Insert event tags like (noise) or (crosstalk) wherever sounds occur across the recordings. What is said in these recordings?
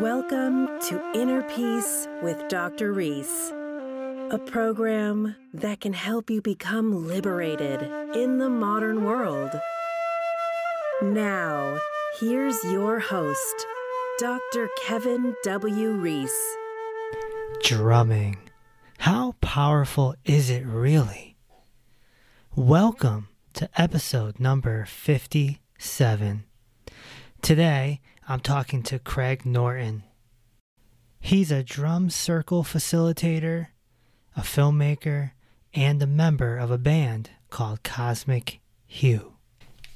Welcome to Inner Peace with Dr. Reese, a program that can help you become liberated in the modern world. Now, here's your host, Dr. Kevin W. Reese. Drumming. How powerful is it really? Welcome to episode number 57. Today, I'm talking to Craig Norton. He's a drum circle facilitator, a filmmaker, and a member of a band called Cosmic Hue.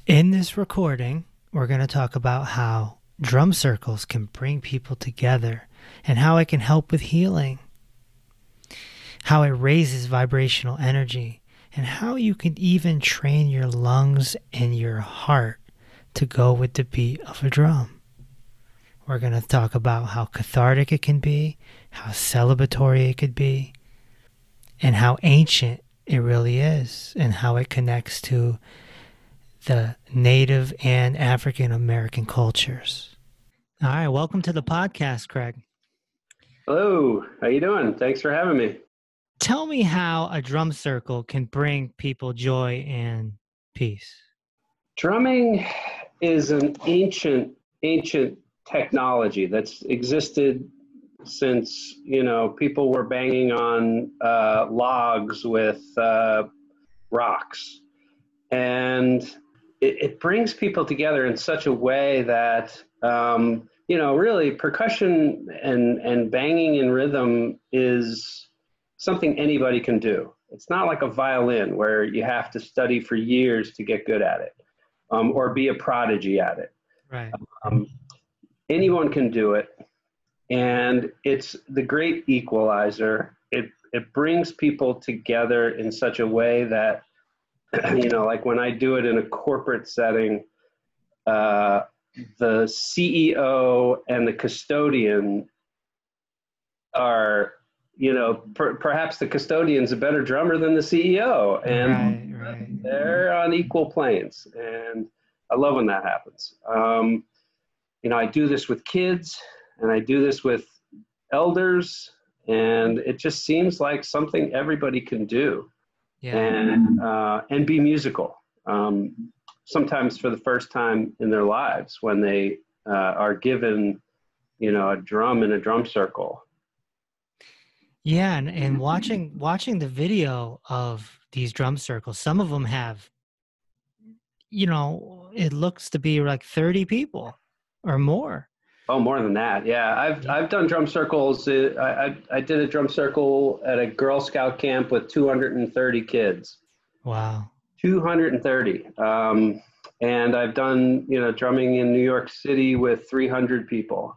In this recording, we're going to talk about how drum circles can bring people together and how it can help with healing, how it raises vibrational energy, and how you can even train your lungs and your heart to go with the beat of a drum. We're going to talk about how cathartic it can be, how celebratory it could be, and how ancient it really is, and how it connects to the Native and African American cultures. All right, welcome to the podcast, Craig. Hello, how you doing? Thanks for having me. Tell me how a drum circle can bring people joy and peace. Drumming is an ancient, ancient technology that's existed since you know people were banging on uh, logs with uh, rocks, and it, it, brings people together in such a way that um, you know really percussion and and banging in rhythm is something anybody can do. It's not like a violin where you have to study for years to get good at it, um, or be a prodigy at it. Right. Um, anyone can do it. And it's the great equalizer. It it brings people together in such a way that (clears throat) you know like when i do it in a corporate setting uh, the ceo and the custodian are you know per, perhaps the custodian's a better drummer than the ceo and right, right. they're on equal planes. And i love when that happens. Um, you know, I do this with kids and I do this with elders, and it just seems like something everybody can do. Yeah. And uh, and be musical. Um, sometimes for the first time in their lives when they uh, are given, you know, a drum in a drum circle. Yeah, and, and watching watching the video of these drum circles, some of them have, you know, it looks to be like thirty people or more. Oh, more than that. Yeah, I've I've done drum circles. Uh, I, I I did a drum circle at a Girl Scout camp with 230 kids. Wow. 230. Um, and I've done you know drumming in New York City with 300 people.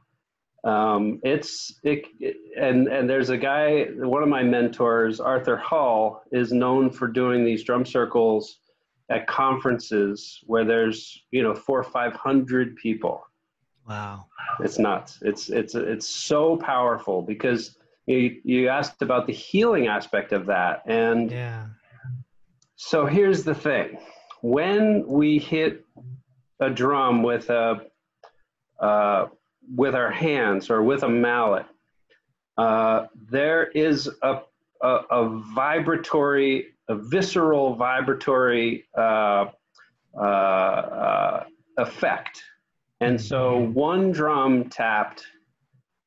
Um, it's it, it, and and there's a guy. One of my mentors, Arthur Hull, is known for doing these drum circles at conferences where there's you know four or five hundred people Wow. It's nuts. It's it's it's so powerful because you you asked about the healing aspect of that and yeah. So here's the thing. When we hit a drum with a uh, with our hands or with a mallet, uh, there is a, a, a, vibratory, a visceral vibratory uh, uh, uh effect and so one drum tapped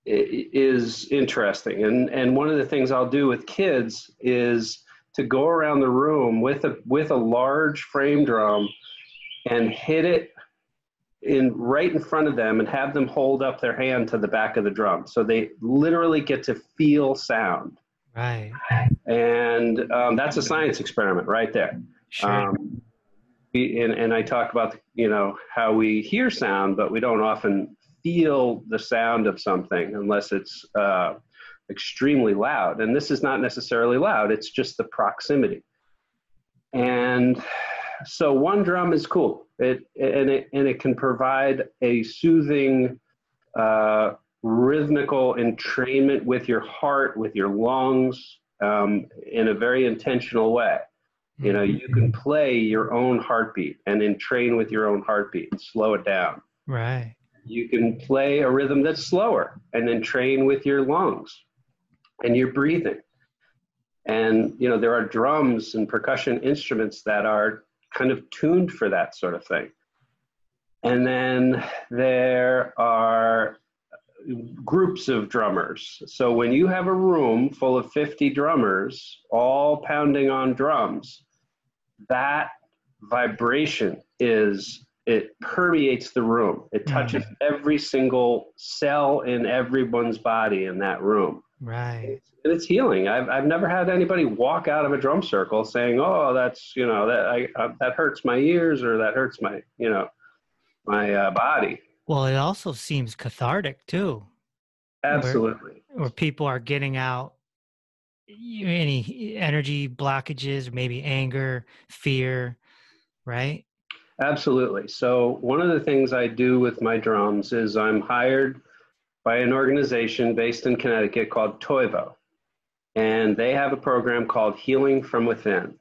is interesting. And, and one of the things I'll do with kids is to go around the room with a, with a large frame drum and hit it in right in front of them and have them hold up their hand to the back of the drum. So they literally get to feel sound. Right. And um, that's a science experiment right there. Sure. Um, and, and I talk about you know how we hear sound, but we don't often feel the sound of something unless it's uh, extremely loud. And this is not necessarily loud; it's just the proximity. And so one drum is cool. It and it and it can provide a soothing, uh, rhythmical entrainment with your heart, with your lungs, um, in a very intentional way. You know, you can mm-hmm. play your own heartbeat and then train with your own heartbeat and slow it down. Right. You can play a rhythm that's slower and then train with your lungs and your breathing. And, you know, there are drums and percussion instruments that are kind of tuned for that sort of thing. And then there are groups of drummers. So when you have a room full of 50 drummers all pounding on drums, that vibration is it permeates the room. It mm-hmm. touches mm. every single cell in everyone's body in that room. Right. And it's healing. I've, I've never had anybody walk out of a drum circle saying, "Oh, that's you know that I, I that hurts my ears or that hurts my you know my uh, body." Well, it also seems cathartic too. Absolutely. Where, where people are getting out any energy blockages, maybe anger, fear, right? Absolutely. So, one of the things I do with my drums is I'm hired by an organization based in Connecticut called Toivo. And they have a program called Healing from Within.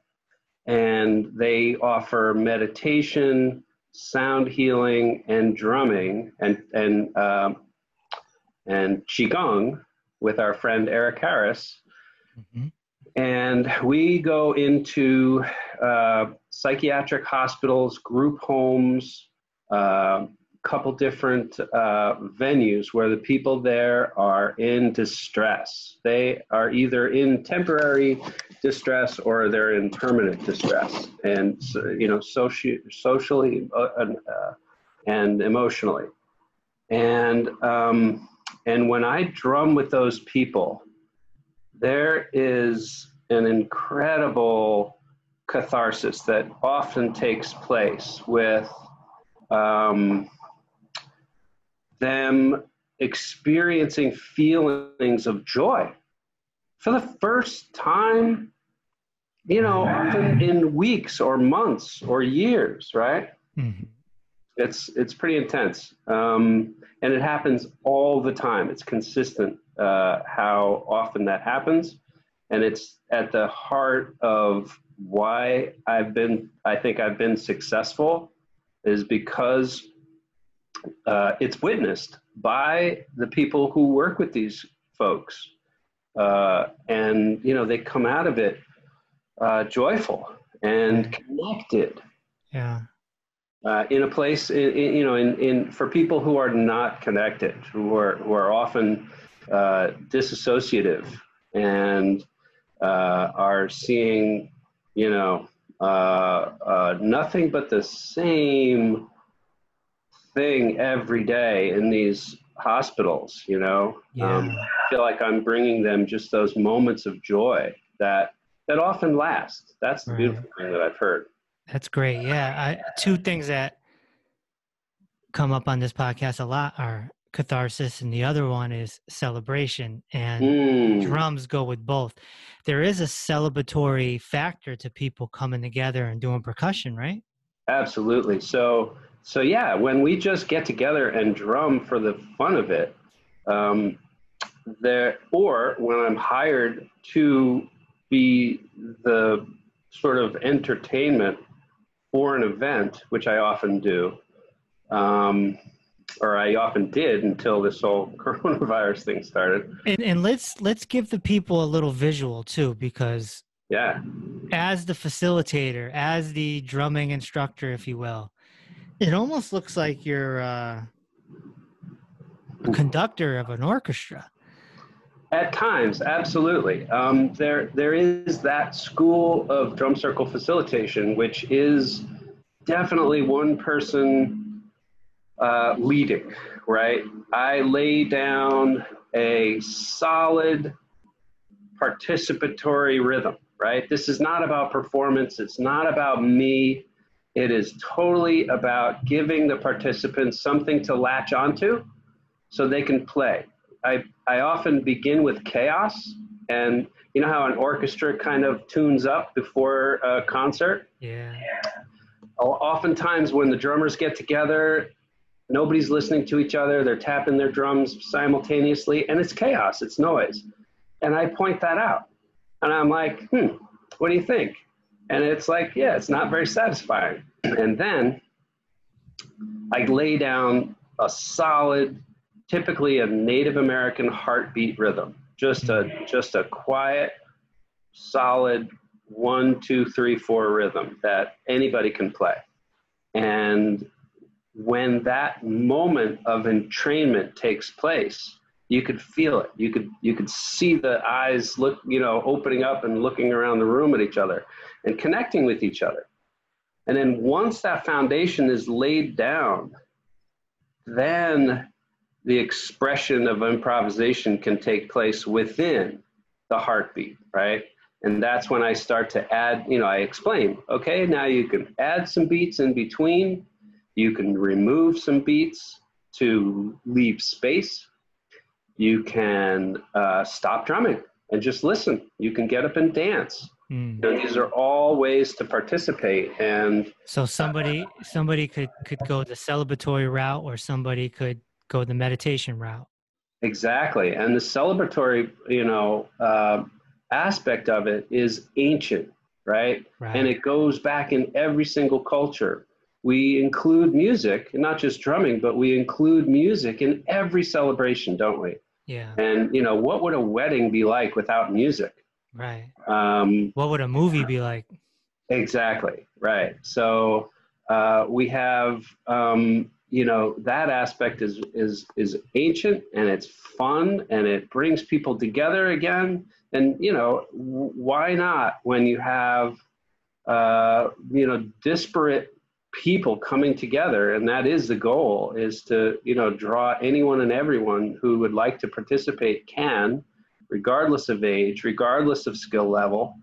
And they offer meditation, sound healing, and drumming, and, and, um, and Qigong with our friend Eric Harris. Mm-hmm. And we go into uh, psychiatric hospitals, group homes, a uh, couple different uh, venues where the people there are in distress. They are either in temporary distress or they're in permanent distress, and you know, soci- socially uh, uh, and emotionally. And um, and when I drum with those people, there is an incredible catharsis that often takes place with um, them experiencing feelings of joy for the first time, you know, often in weeks or months or years, right? Mm-hmm. It's it's pretty intense, um, and it happens all the time. It's consistent uh, how often that happens, and it's at the heart of why I've been. I think I've been successful is because uh, it's witnessed by the people who work with these folks, uh, and you know they come out of it uh, joyful and connected. Yeah. Uh, in a place, in, in, you know, in, in for people who are not connected, who are who are often uh, disassociative and uh, are seeing, you know, uh, nothing but the same thing every day in these hospitals you know yeah. um, i feel like i'm bringing them just those moments of joy that that often last that's the right. beautiful thing that i've heard that's great yeah I, two things that come up on this podcast a lot are catharsis and the other one is celebration and mm. drums go with both. There is a celebratory factor to people coming together and doing percussion right? Absolutely. So so yeah, when we just get together and drum for the fun of it, um, there, or when I'm hired to be the sort of entertainment for an event, which I often do, um, or I often did until this whole (laughs) coronavirus thing started. And, and let's let's give the people a little visual too, because yeah, as the facilitator, as the drumming instructor, if you will, it almost looks like you're uh, a conductor of an orchestra. At times, absolutely. Um, there, there is that school of drum circle facilitation, which is definitely one person uh, leading, right? I lay down a solid participatory rhythm, right? This is not about performance. It's not about me. It is totally about giving the participants something to latch onto so they can play. I, I often begin with chaos, and you know how an orchestra kind of tunes up before a concert? Yeah. Oftentimes, when the drummers get together, nobody's listening to each other, they're tapping their drums simultaneously, and it's chaos, it's noise. And I point that out. And I'm like, hmm, what do you think? And it's like, yeah, it's not very satisfying. (clears throat) And then I lay down a solid, typically a Native American heartbeat rhythm. Just a just a quiet, solid one, two, three, four rhythm that anybody can play. And when that moment of entrainment takes place, you could feel it. You could you could see the eyes look, you know, opening up and looking around the room at each other and connecting with each other. And then once that foundation is laid down, then the expression of improvisation can take place within the heartbeat, right? And that's when I start to add, you know, I explain, okay, now you can add some beats in between, you can remove some beats to leave space, you can uh, stop drumming and just listen, you can get up and dance. Mm. You know, these are all ways to participate and so somebody somebody could could go the celebratory route or somebody could go the meditation route exactly and the celebratory you know uh, aspect of it is ancient, right? right? And it goes back in every single culture. We include music, not just drumming, but we include music in every celebration, don't we? Yeah. And you know, what would a wedding be like without music? Right. Um, what would a movie be like? Exactly. Right. So uh, we have, um, you know, that aspect is is is ancient and it's fun and it brings people together again and you know why not when you have uh, you know disparate people coming together and that is the goal is to you know draw anyone and everyone who would like to participate can regardless of age regardless of skill level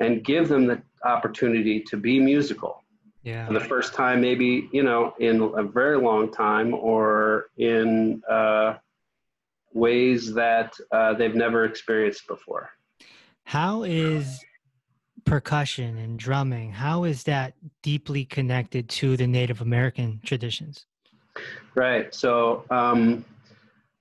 and give them the opportunity to be musical yeah. for the first time maybe you know in a very long time or in uh, ways that uh, they've never experienced before. How is percussion and drumming, how is that deeply connected to the Native American traditions? Right. So um,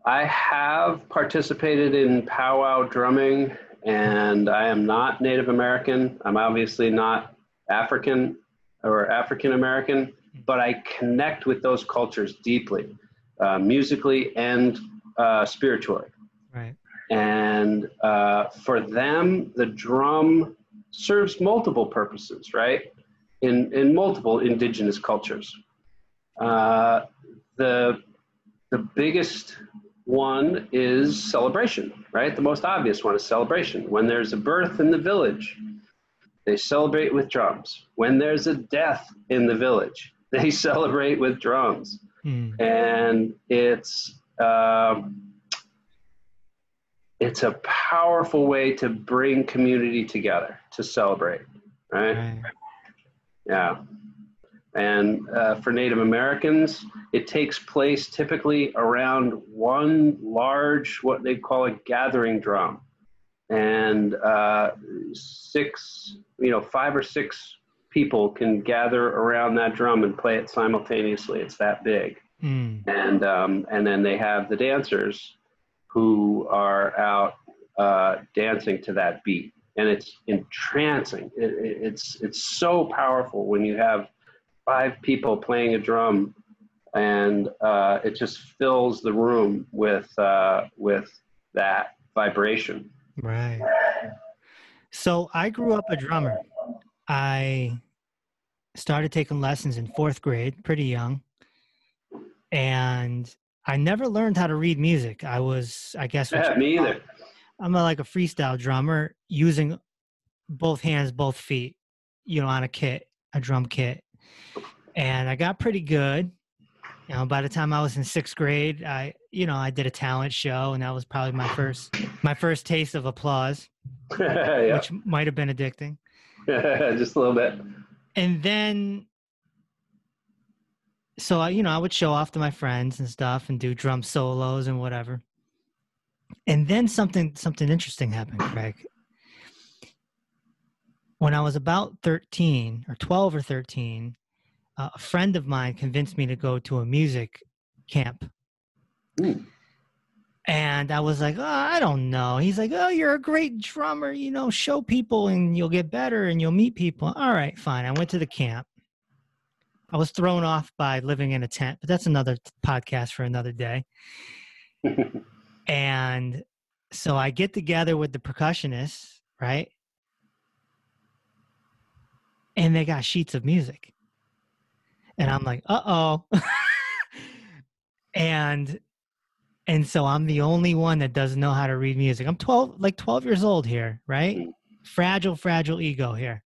I have participated in powwow drumming, and I am not Native American. I'm obviously not African or African American, but I connect with those cultures deeply, uh, musically and uh, spiritually. Right. And uh, for them, the drum serves multiple purposes, right? In, in multiple indigenous cultures. Uh, the, the biggest one is celebration, right? The most obvious one is celebration. When there's a birth in the village, they celebrate with drums. When there's a death in the village, (laughs) they celebrate with drums. Mm. And it's um, it's a powerful way to bring community together to celebrate, right? right. Yeah. And uh, for Native Americans, it takes place typically around one large, what they call a gathering drum. And uh, six, you know, five or six people can gather around that drum and play it simultaneously. It's that big. Mm. And um, and then they have the dancers who are out uh, dancing to that beat, and it's entrancing. It, it, it's it's so powerful when you have five people playing a drum, and uh, it just fills the room with uh, with that vibration. Right. So I grew up a drummer. I started taking lessons in fourth grade, pretty young and I never learned how to read music. I was, I guess, yeah, me either. I'm a, like a freestyle drummer using both hands, both feet, you know, on a kit, a drum kit, and I got pretty good. You know, by the time I was in sixth grade, I, you know, I did a talent show, and that was probably my first, my first taste of applause, (laughs) yeah. which might have been addicting. (laughs) Just a little bit. And then so I, you know, I would show off to my friends and stuff and do drum solos and whatever. And then something something interesting happened, Craig. When I was about 13 or 12 or 13, uh, a friend of mine convinced me to go to a music camp. Ooh. And I was like, oh, I don't know. He's like, oh, you're a great drummer. You know, show people and you'll get better and you'll meet people. All right, fine. I went to the camp I was thrown off by living in a tent, but that's another podcast for another day. (laughs) and so I get together with the percussionists, right? And they got sheets of music. And I'm like, uh oh. (laughs) and and so I'm the only one that doesn't know how to read music. I'm 12, like 12 years old here, right? Mm. Fragile, fragile ego here.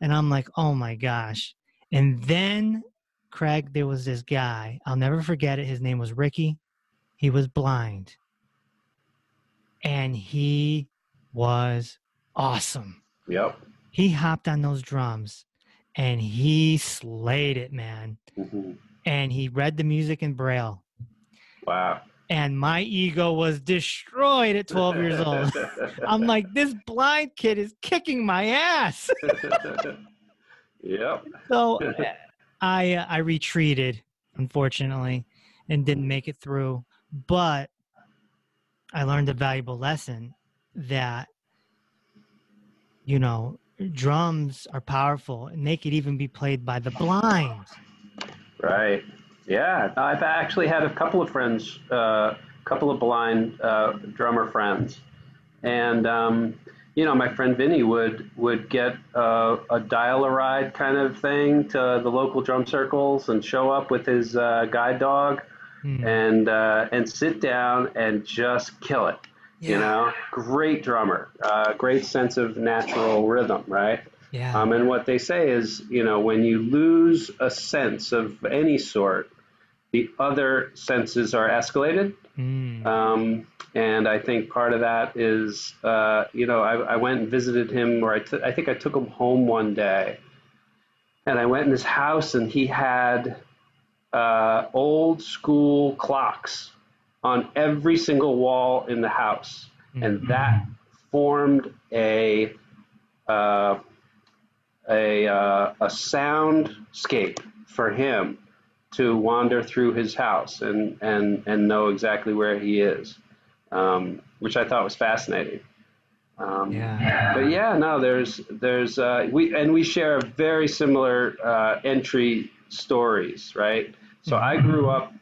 And I'm like, oh my gosh. And then, Craig, there was this guy. I'll never forget it. His name was Ricky. He was blind. And he was awesome. Yep. He hopped on those drums and he slayed it, man. Mm-hmm. And he read the music in Braille. Wow and my ego was destroyed at 12 years old. (laughs) I'm like, this blind kid is kicking my ass. (laughs) yep. So (laughs) I uh, I retreated, unfortunately, and didn't make it through. But I learned a valuable lesson that you know drums are powerful and they could even be played by the blind. Right. Yeah, I've actually had a couple of friends, a uh, couple of blind uh, drummer friends, and um, you know, my friend Vinny would would get a, a dial a ride kind of thing to the local drum circles and show up with his uh, guide dog, hmm. and uh, and sit down and just kill it. Yeah. You know, great drummer, uh, great sense of natural rhythm, right? Yeah. Um, and what they say is, you know, when you lose a sense of any sort, the other senses are escalated. Mm. Um, and I think part of that is, uh, you know, I, I, went and visited him, or I, t- I think I took him home one day. And I went in his house, and he had uh, old school clocks on every single wall in the house. Mm-hmm. And that formed a uh, a, uh, a soundscape for him to wander through his house and, and, and know exactly where he is, um, which I thought was fascinating. Um, yeah. But yeah, no, there's there's uh, we and we share very similar uh, entry stories, right? So I mm-hmm. grew up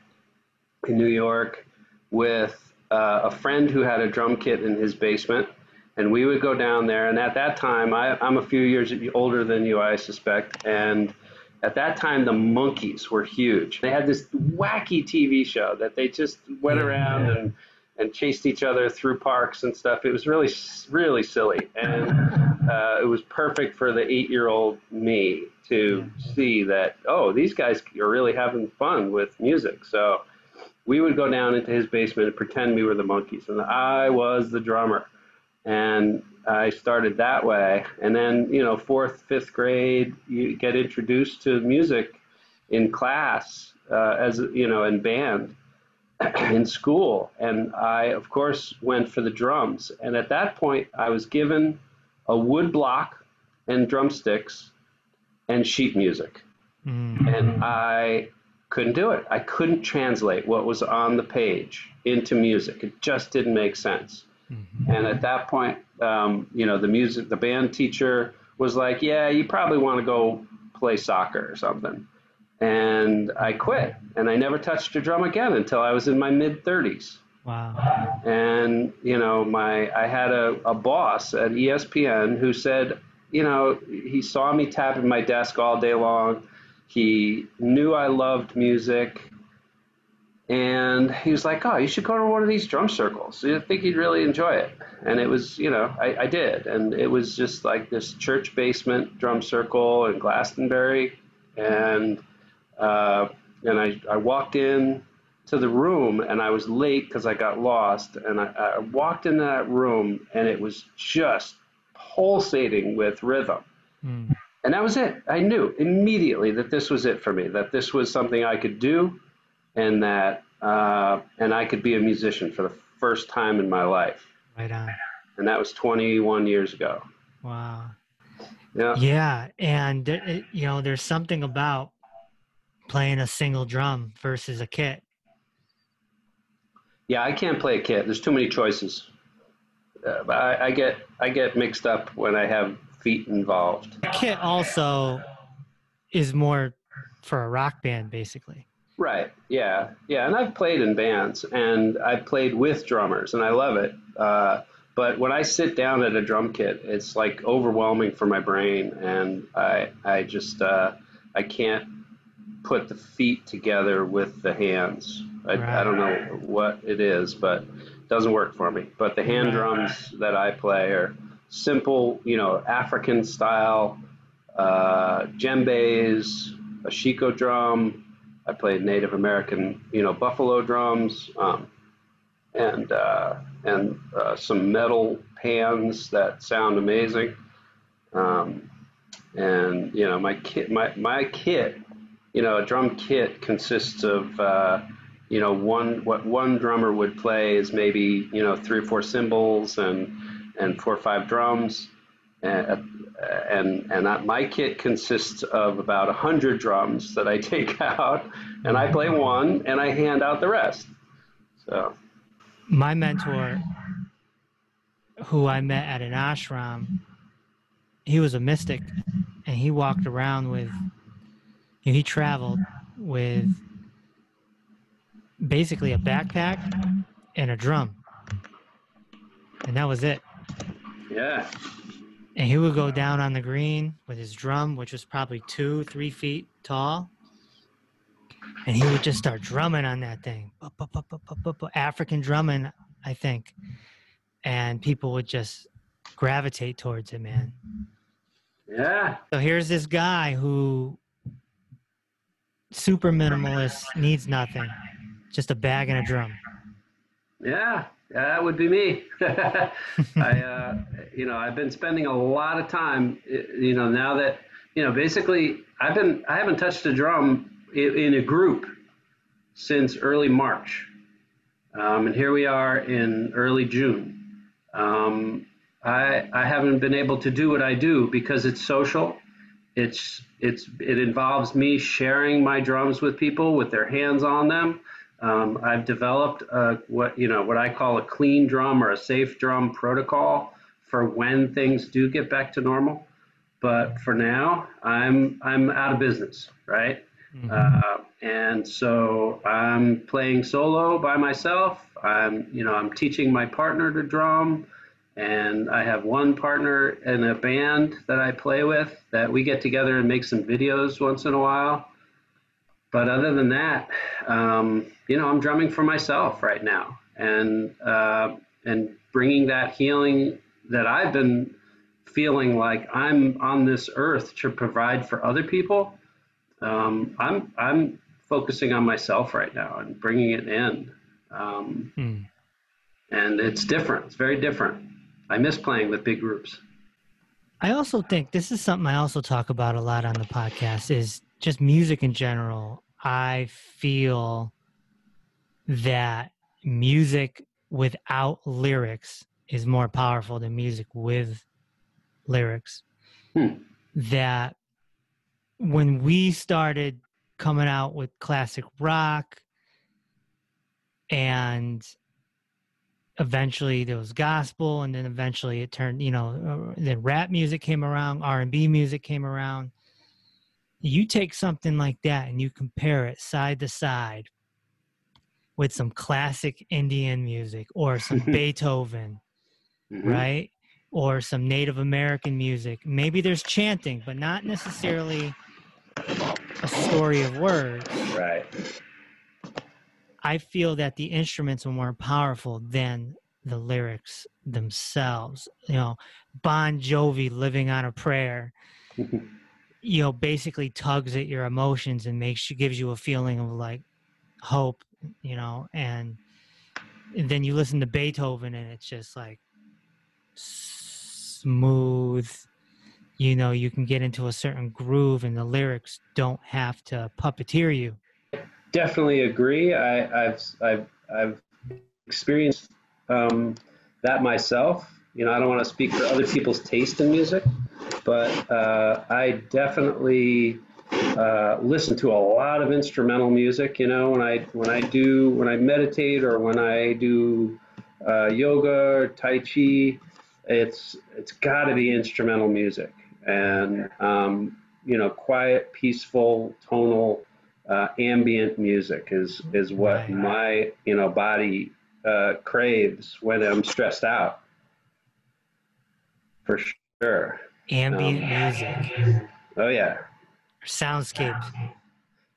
in New York with uh, a friend who had a drum kit in his basement, and we would go down there. And at that time, I, I'm a few years older than you, I suspect, and at that time, the Monkees were huge. They had this wacky TV show that they just went around and and chased each other through parks and stuff. It was really, really silly, and (laughs) uh, it was perfect for the eight-year-old me to see that. Oh, these guys are really having fun with music. So we would go down into his basement and pretend we were the Monkees, and I was the drummer. And I started that way. And then, you know, fourth, fifth grade, you get introduced to music in class uh, as, you know, in band (clears throat) in school. And I, of course, went for the drums. And at that point, I was given a wood block and drumsticks and sheet music. Mm-hmm. And I couldn't do it. I couldn't translate what was on the page into music. It just didn't make sense. Mm-hmm. And at that point, um, you know, the music, the band teacher was like, "Yeah, you probably want to go play soccer or something." And I quit, and I never touched a drum again until I was in my mid 30s. Wow. And you know, my I had a, a boss at ESPN who said, you know, he saw me tapping my desk all day long. He knew I loved music and he was like, "Oh, you should go to one of these drum circles. I think you'd really enjoy it." And it was, you know, I, I did, and it was just like this church basement drum circle in Glastonbury, and uh, and I, I walked in to the room, and I was late because I got lost, and I, I walked into that room, and it was just pulsating with rhythm. Mm. And that was it. I knew immediately that this was it for me, that this was something I could do and that uh, and I could be a musician for the first time in my life. Right on. And that was 21 years ago. Wow. Yeah. Yeah, and it, you know, there's something about playing a single drum versus a kit. Yeah, I can't play a kit. There's too many choices. Uh, I, I get I get mixed up when I have feet involved. A kit also is more for a rock band, basically. Right. Yeah. Yeah. And I've played in bands and I've played with drummers and I love it. Uh, but when I sit down at a drum kit, it's like overwhelming for my brain, and I I just uh, I can't put the feet together with the hands. I, right. I don't know what it is, but it doesn't work for me. But the hand drums that I play are simple, you know, African style uh, djembes, a shiko drum. I play Native American, you know, buffalo drums, um, and uh, and uh, some metal pans that sound amazing. Um, and you know, my kit, my my kit, you know, a drum kit consists of uh, you know one what one drummer would play is maybe you know three or four cymbals and and four or five drums. And, and and my kit consists of about a hundred drums that I (laughs) take out, and I play one, and I hand out the rest. So my mentor, who I met at an ashram, he was a mystic, and he walked around with, you know, he traveled with basically a backpack and a drum, and that was it. Yeah. And he would go down on the green with his drum, which was probably two, three feet tall, and he would just start drumming on that thing, African drumming, I think, and people would just gravitate towards it, man. Yeah. So here's this guy who super minimalist, needs nothing, just a bag and a drum. Yeah, that would be me. (laughs) I, uh, you know, I've been spending a lot of time, you know, now that, you know, basically I've been, I haven't touched a drum in a group since early March. Um, and here we are in early June. Um, I, I haven't been able to do what I do because it's social. It's, it's, it involves me sharing my drums with people with their hands on them. Um, I've developed a, what, you know, what I call a clean drum or a safe drum protocol for when things do get back to normal. But for now, I'm, I'm out of business, right? Mm-hmm. Uh, and so I'm playing solo by myself. I'm, you know, I'm teaching my partner to drum, and I have one partner in a band that I play with that we get together and make some videos once in a while. But other than that, um, you know, I'm drumming for myself right now, and uh, and bringing that healing that I've been feeling like I'm on this earth to provide for other people um, I'm I'm focusing on myself right now and bringing it in, um, hmm. and it's different. It's very different. I miss playing with big groups. I also think this is something I also talk about a lot on the podcast is just music in general. I feel that music without lyrics is more powerful than music with lyrics. Hmm. That when we started coming out with classic rock and eventually there was gospel and then eventually it turned you know uh, then rap music came around r&b music came around you take something like that and you compare it side to side with some classic indian music or some (laughs) beethoven mm-hmm. right or some native american music maybe there's chanting but not necessarily a story of words. Right. I feel that the instruments are more powerful than the lyrics themselves. You know, Bon Jovi living on a prayer, (laughs) you know, basically tugs at your emotions and makes you gives you a feeling of like hope, you know, and, and then you listen to Beethoven and it's just like smooth you know you can get into a certain groove and the lyrics don't have to puppeteer you definitely agree. I, have I've I've experienced um, that myself. You know I don't want to speak for other people's taste in music but uh, I definitely uh, listen to a lot of instrumental music you know when I when I do when I meditate or when I do uh, yoga or tai chi it's it's got to be instrumental music. And um, you know, quiet, peaceful, tonal, uh, ambient music is is what Right. my you know body uh, craves when I'm stressed out. For sure. Ambient Um, music, Oh yeah. soundscapes.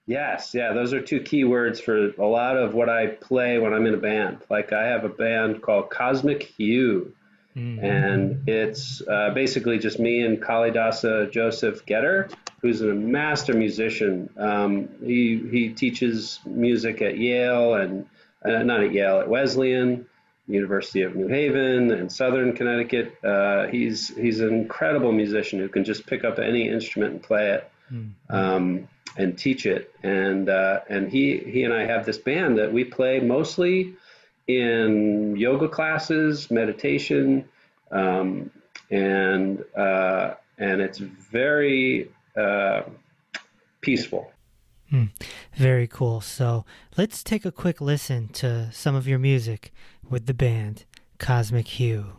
Yes, yeah, those are two key words for a lot of what I play when I'm in a band. Like I have a band called Cosmic Hue, Mm. and it's uh, basically just me and Kalidasa Joseph Getter, who's a master musician. Um, he he teaches music at Yale and uh, not at Yale, at Wesleyan, University of New Haven, and Southern Connecticut. Uh, he's he's an incredible musician who can just pick up any instrument and play it Mm. um, and teach it. And uh, and he he and I have this band that we play mostly in yoga classes, meditation, um, and uh, and it's very uh, peaceful. Very cool. So let's take a quick listen to some of your music with the band Cosmic Hue.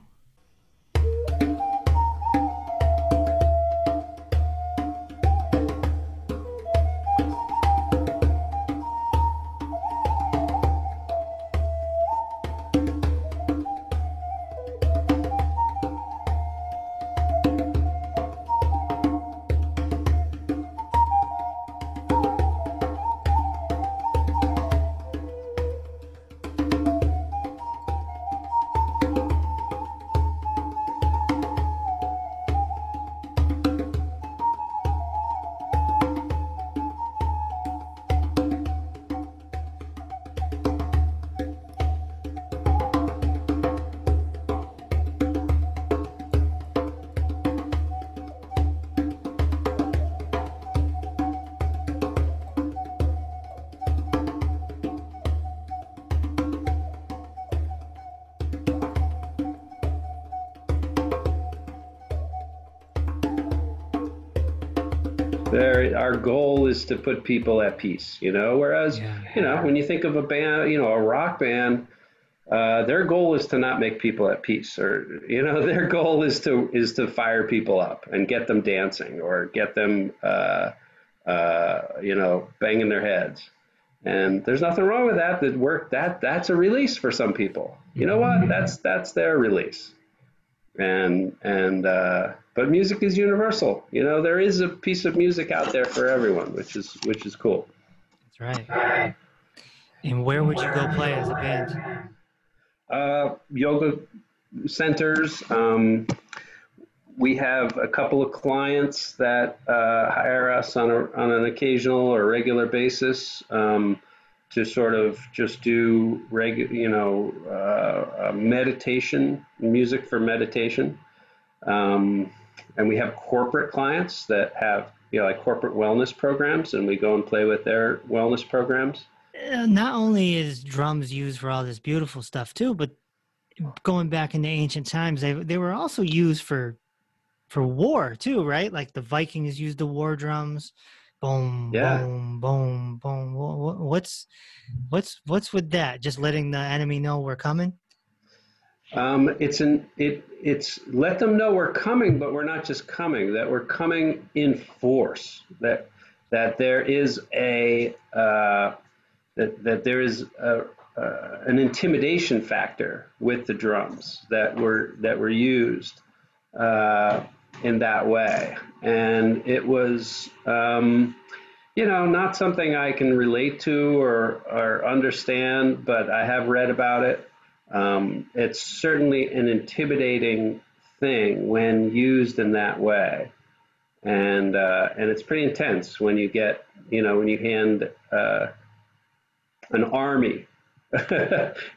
There, our goal is to put people at peace. You know, whereas Yeah. you know when you think of a band, you know, a rock band. Uh, their goal is to not make people at peace, or you know, (laughs) their goal is to is to fire people up and get them dancing, or get them, uh, uh, you know, banging their heads. And there's nothing wrong with that. That work that that's a release for some people. You know what? That's that's their release. And and uh, but music is universal. You know, there is a piece of music out there for everyone, which is which is cool. That's right. And where would you go play as a band? Uh, yoga centers. Um, we have a couple of clients that uh, hire us on, a, on an occasional or regular basis um, to sort of just do regu- you know, uh, uh, meditation, music for meditation. Um, and we have corporate clients that have, you know, like corporate wellness programs, and we go and play with their wellness programs. Uh, not only is drums used for all this beautiful stuff too, but going back into ancient times, they they were also used for for war too, right? Like the Vikings used the war drums. Boom, Yeah. boom, boom, boom. Wha- wha- What's what's what's with that? Just letting the enemy know we're coming. Um, it's an it it's let them know we're coming, but we're not just coming. That we're coming in force. That that there is a uh, that that there is a, uh, an intimidation factor with the drums that were that were used uh, in that way, and it was. Um, you know, not something I can relate to or, or understand, but I have read about it. Um, it's certainly an intimidating thing when used in that way, and uh, and it's pretty intense when you get you know when you hand uh, an army (laughs)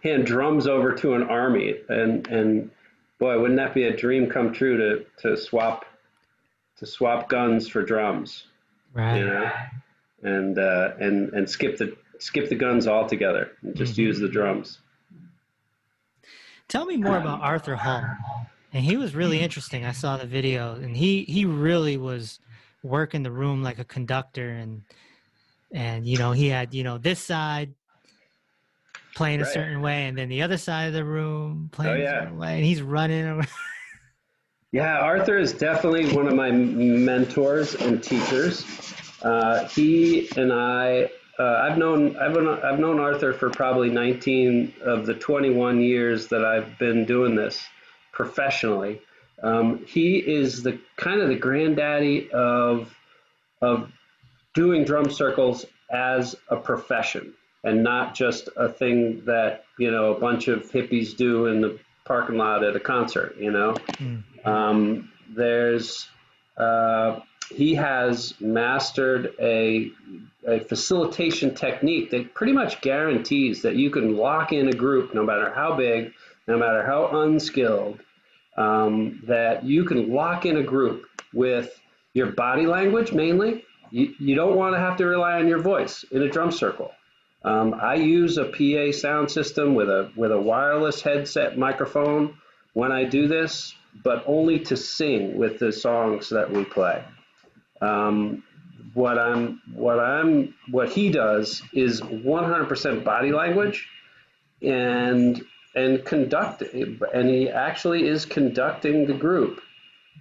hand drums over to an army, and and boy, wouldn't that be a dream come true to to swap to swap guns for drums, Right. you know, and uh, and and skip the skip the guns altogether and just use the drums. Tell me more about Arthur Hull. And he was really interesting. I saw the video, and he he really was working the room like a conductor, and and you know he had you know this side playing a certain way, and then the other side of the room playing Oh, a certain way, and he's running. around. (laughs) Yeah, Arthur is definitely one of my mentors and teachers. Uh, he and I, uh, I've known I've, I've known Arthur for probably 19 of the 21 years that I've been doing this professionally. Um, he is the kind of the granddaddy of of doing drum circles as a profession and not just a thing that you know a bunch of hippies do in the parking lot at a concert. You know, mm-hmm. um, there's uh, he has mastered a, a facilitation technique that pretty much guarantees that you can lock in a group, no matter how big, no matter how unskilled, um, that you can lock in a group with your body language mainly. You, you don't want to have to rely on your voice in a drum circle. Um, I use a PA sound system with a with a wireless headset microphone when I do this, but only to sing with the songs that we play. Um, what I'm what I'm what he does is 100% body language, and and conduct and he actually is conducting the group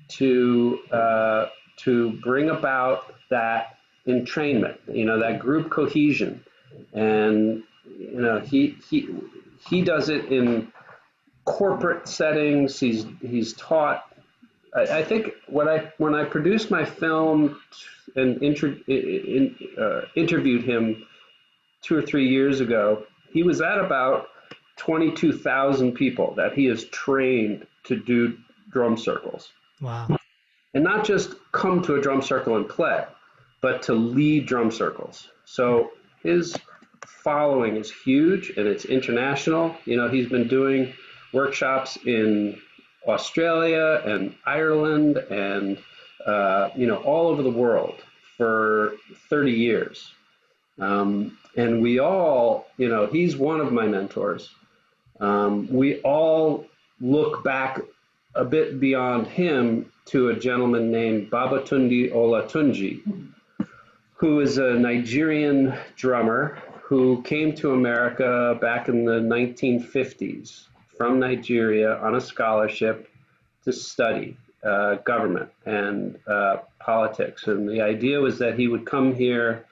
to uh, to bring about that entrainment, you know, that group cohesion and you know he he he does it in corporate settings. He's he's taught. I, I think when I when I produced my film and inter, in, uh, interviewed him two or three years ago, he was at about twenty two thousand people that he has trained to do drum circles. Wow. And not just come to a drum circle and play, but to lead drum circles. So his following is huge and it's international. You know, he's been doing workshops in Australia and Ireland and uh, you know all over the world for 30 years. Um, and we all, you know, he's one of my mentors. Um, we all look back a bit beyond him to a gentleman named Babatunde Olatunji, who is a Nigerian drummer who came to America back in the 1950s from Nigeria on a scholarship to study uh, government and uh, politics. And the idea was that he would come here,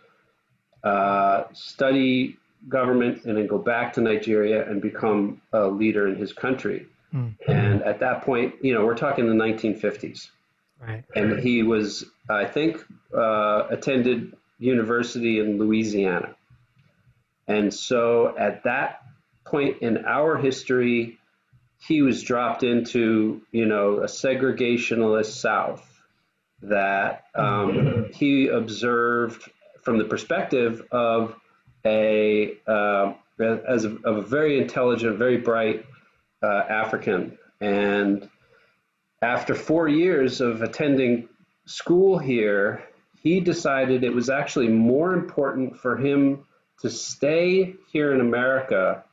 uh, study government, and then go back to Nigeria and become a leader in his country. Mm-hmm. And at that point, you know, we're talking the 1950s. Right. And he was, I think, uh, attended university in Louisiana. And so at that point in our history, he was dropped into, you know, a segregationalist South that um, he observed from the perspective of a uh, as a, of a very intelligent, very bright uh, African. And after four years of attending school here, he decided it was actually more important for him to stay here in America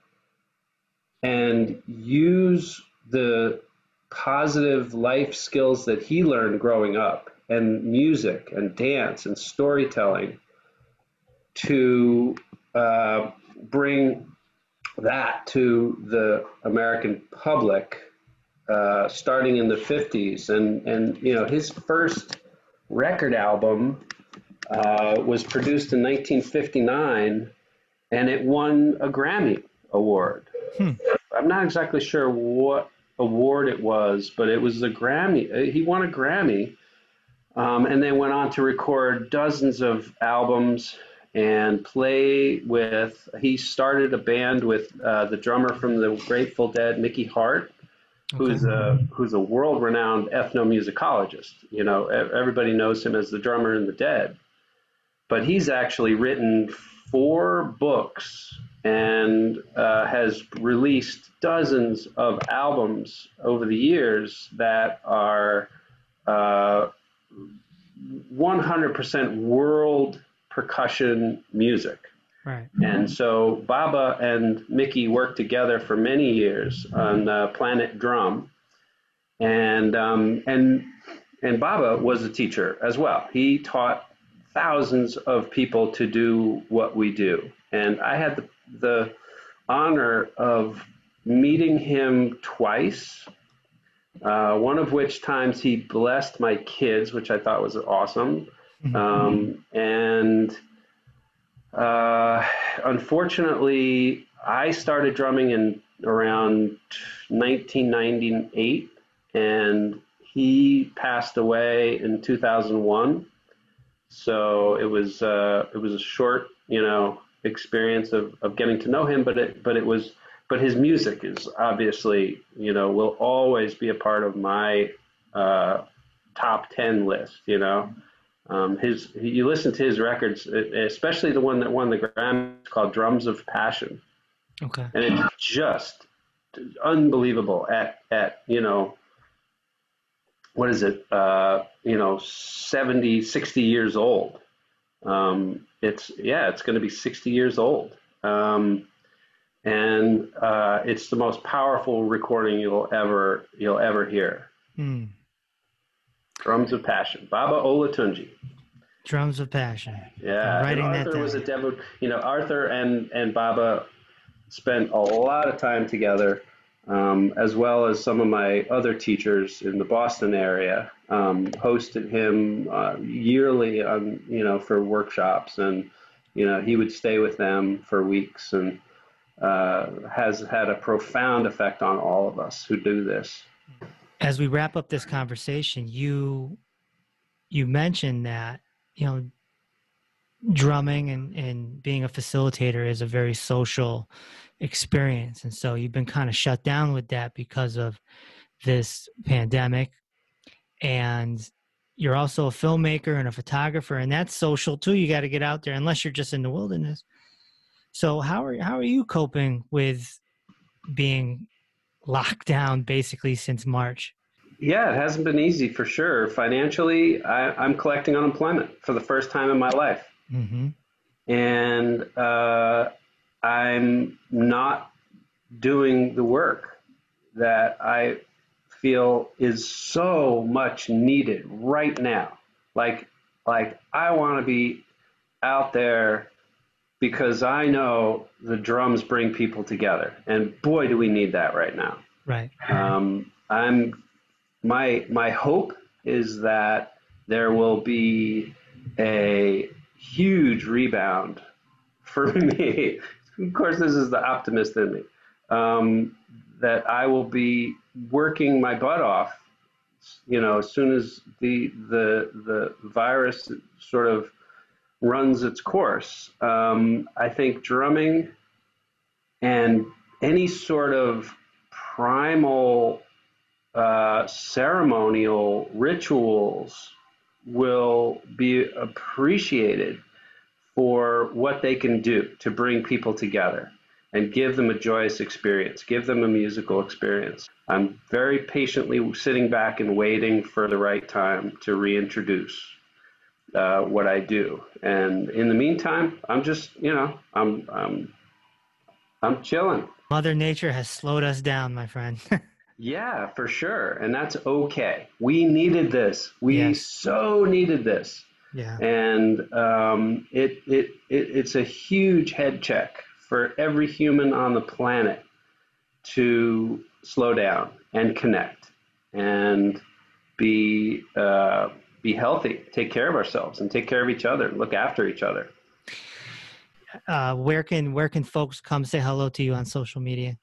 and use the positive life skills that he learned growing up and music and dance and storytelling to uh, bring that to the American public uh, starting in the 50s. And, and, you know, his first record album uh, was produced in 1959 and it won a Grammy award. Hmm. I'm not exactly sure what award it was, but it was the Grammy. Uh, he won a Grammy um, and then went on to record dozens of albums and play with. He started a band with uh, the drummer from the Grateful Dead, Mickey Hart, who's a who's a world-renowned ethnomusicologist. You know, everybody knows him as the drummer in the Dead, but he's actually written four books and uh, has released dozens of albums over the years that are uh, 100% world percussion music. Right. And so Baba and Mickey worked together for many years on uh, Planet Drum, and um, and and Baba was a teacher as well. He taught thousands of people to do what we do, and I had the, the honor of meeting him twice Uh, one of which times he blessed my kids, which I thought was awesome. Mm-hmm. Um, and uh, unfortunately, I started drumming in around 1998, and he passed away in 2001. So it was uh, it was a short, you know, experience of, of getting to know him, but it but it was but his music is obviously you know will always be a part of my uh, top ten list. You know, um, his you listen to his records, especially the one that won the Grammy, called Drums of Passion. Okay. And it's just unbelievable at at you know what is it uh, you know 70 60 years old. Um, it's yeah it's going to be 60 years old. Um, and uh, it's the most powerful recording you'll ever you'll ever hear. Mm. drums of passion baba olatunji. Drums of passion. Yeah I'm writing arthur that down. was a demo you know arthur and and baba spent a lot of time together um, as well as some of my other teachers in the Boston area, um, hosted him uh, yearly on you know for workshops, and you know he would stay with them for weeks, and uh, has had a profound effect on all of us who do this. As we wrap up this conversation, you you mentioned that you know drumming and, and being a facilitator is a very social experience. And so you've been kind of shut down with that because of this pandemic. And you're also a filmmaker and a photographer, and that's social too. You got to get out there unless you're just in the wilderness. So how are how are you coping with being locked down basically since March? Yeah, it hasn't been easy for sure. Financially, I, am collecting unemployment for the first time in my life. Mm-hmm. And uh, I'm not doing the work that I feel is so much needed right now. Like, like I want to be out there because I know the drums bring people together, and boy, do we need that right now. Right. Um, I'm my my hope is that there will be a huge rebound for (laughs) me of course, this is the optimist in me, um, that I will be working my butt off, you know, as soon as the the the virus sort of runs its course. Um, I think drumming and any sort of primal uh, ceremonial rituals will be appreciated for what they can do to bring people together and give them a joyous experience, give them a musical experience. I'm very patiently sitting back and waiting for the right time to reintroduce uh, what I do. And in the meantime, I'm just, you know, I'm, I'm, I'm chilling. Mother Nature has slowed us down, my friend. (laughs) yeah, for sure. And that's okay. We needed this. We yes. so needed this. Yeah. And um, it, it, it, it's a huge head check for every human on the planet to slow down and connect and be, uh, be healthy, take care of ourselves and take care of each other, look after each other. Uh, where can where can folks come say hello to you on social media?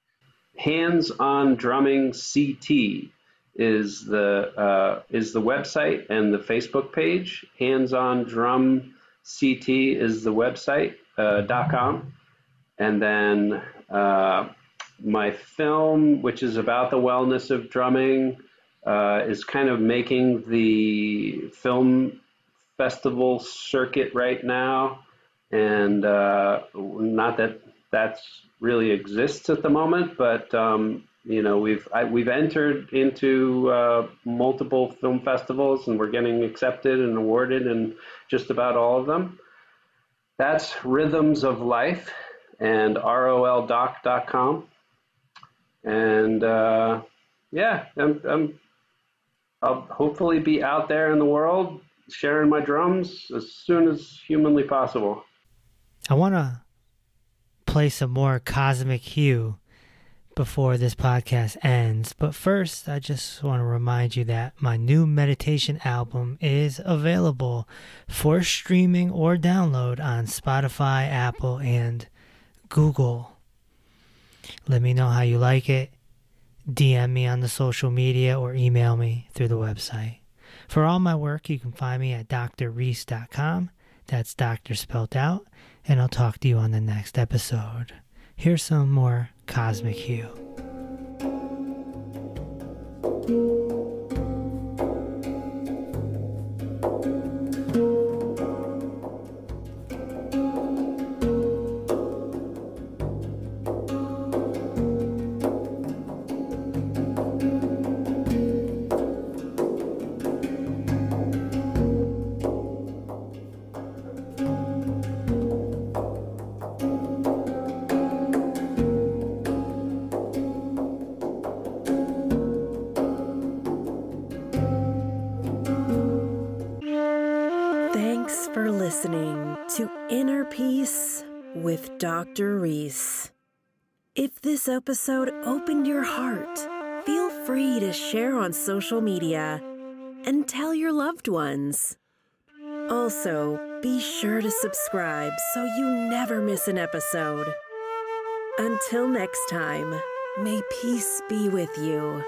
Hands on drumming CT is the uh, is the website and the Facebook page. Hands on Drum CT is the website uh, com, and then uh, my film, which is about the wellness of drumming, uh, is kind of making the film festival circuit right now, and uh, not that that's really exists at the moment, but um, you know we've I, we've entered into uh, multiple film festivals and we're getting accepted and awarded in just about all of them. That's rhythms of life and roldoc.com and uh, yeah I'm, I'm i'll hopefully be out there in the world sharing my drums as soon as humanly possible. I want to play some more cosmic hue before this podcast ends. But first, I just want to remind you that my new meditation album is available for streaming or download on Spotify, Apple, and Google. Let me know how you like it. DM me on the social media or email me through the website. For all my work, you can find me at drreese.com. That's doctor spelled out. And I'll talk to you on the next episode. Here's some more Cosmic Hue. This episode opened your heart, feel free to share on social media and tell your loved ones. Also, be sure to subscribe so you never miss an episode. Until next time, may peace be with you.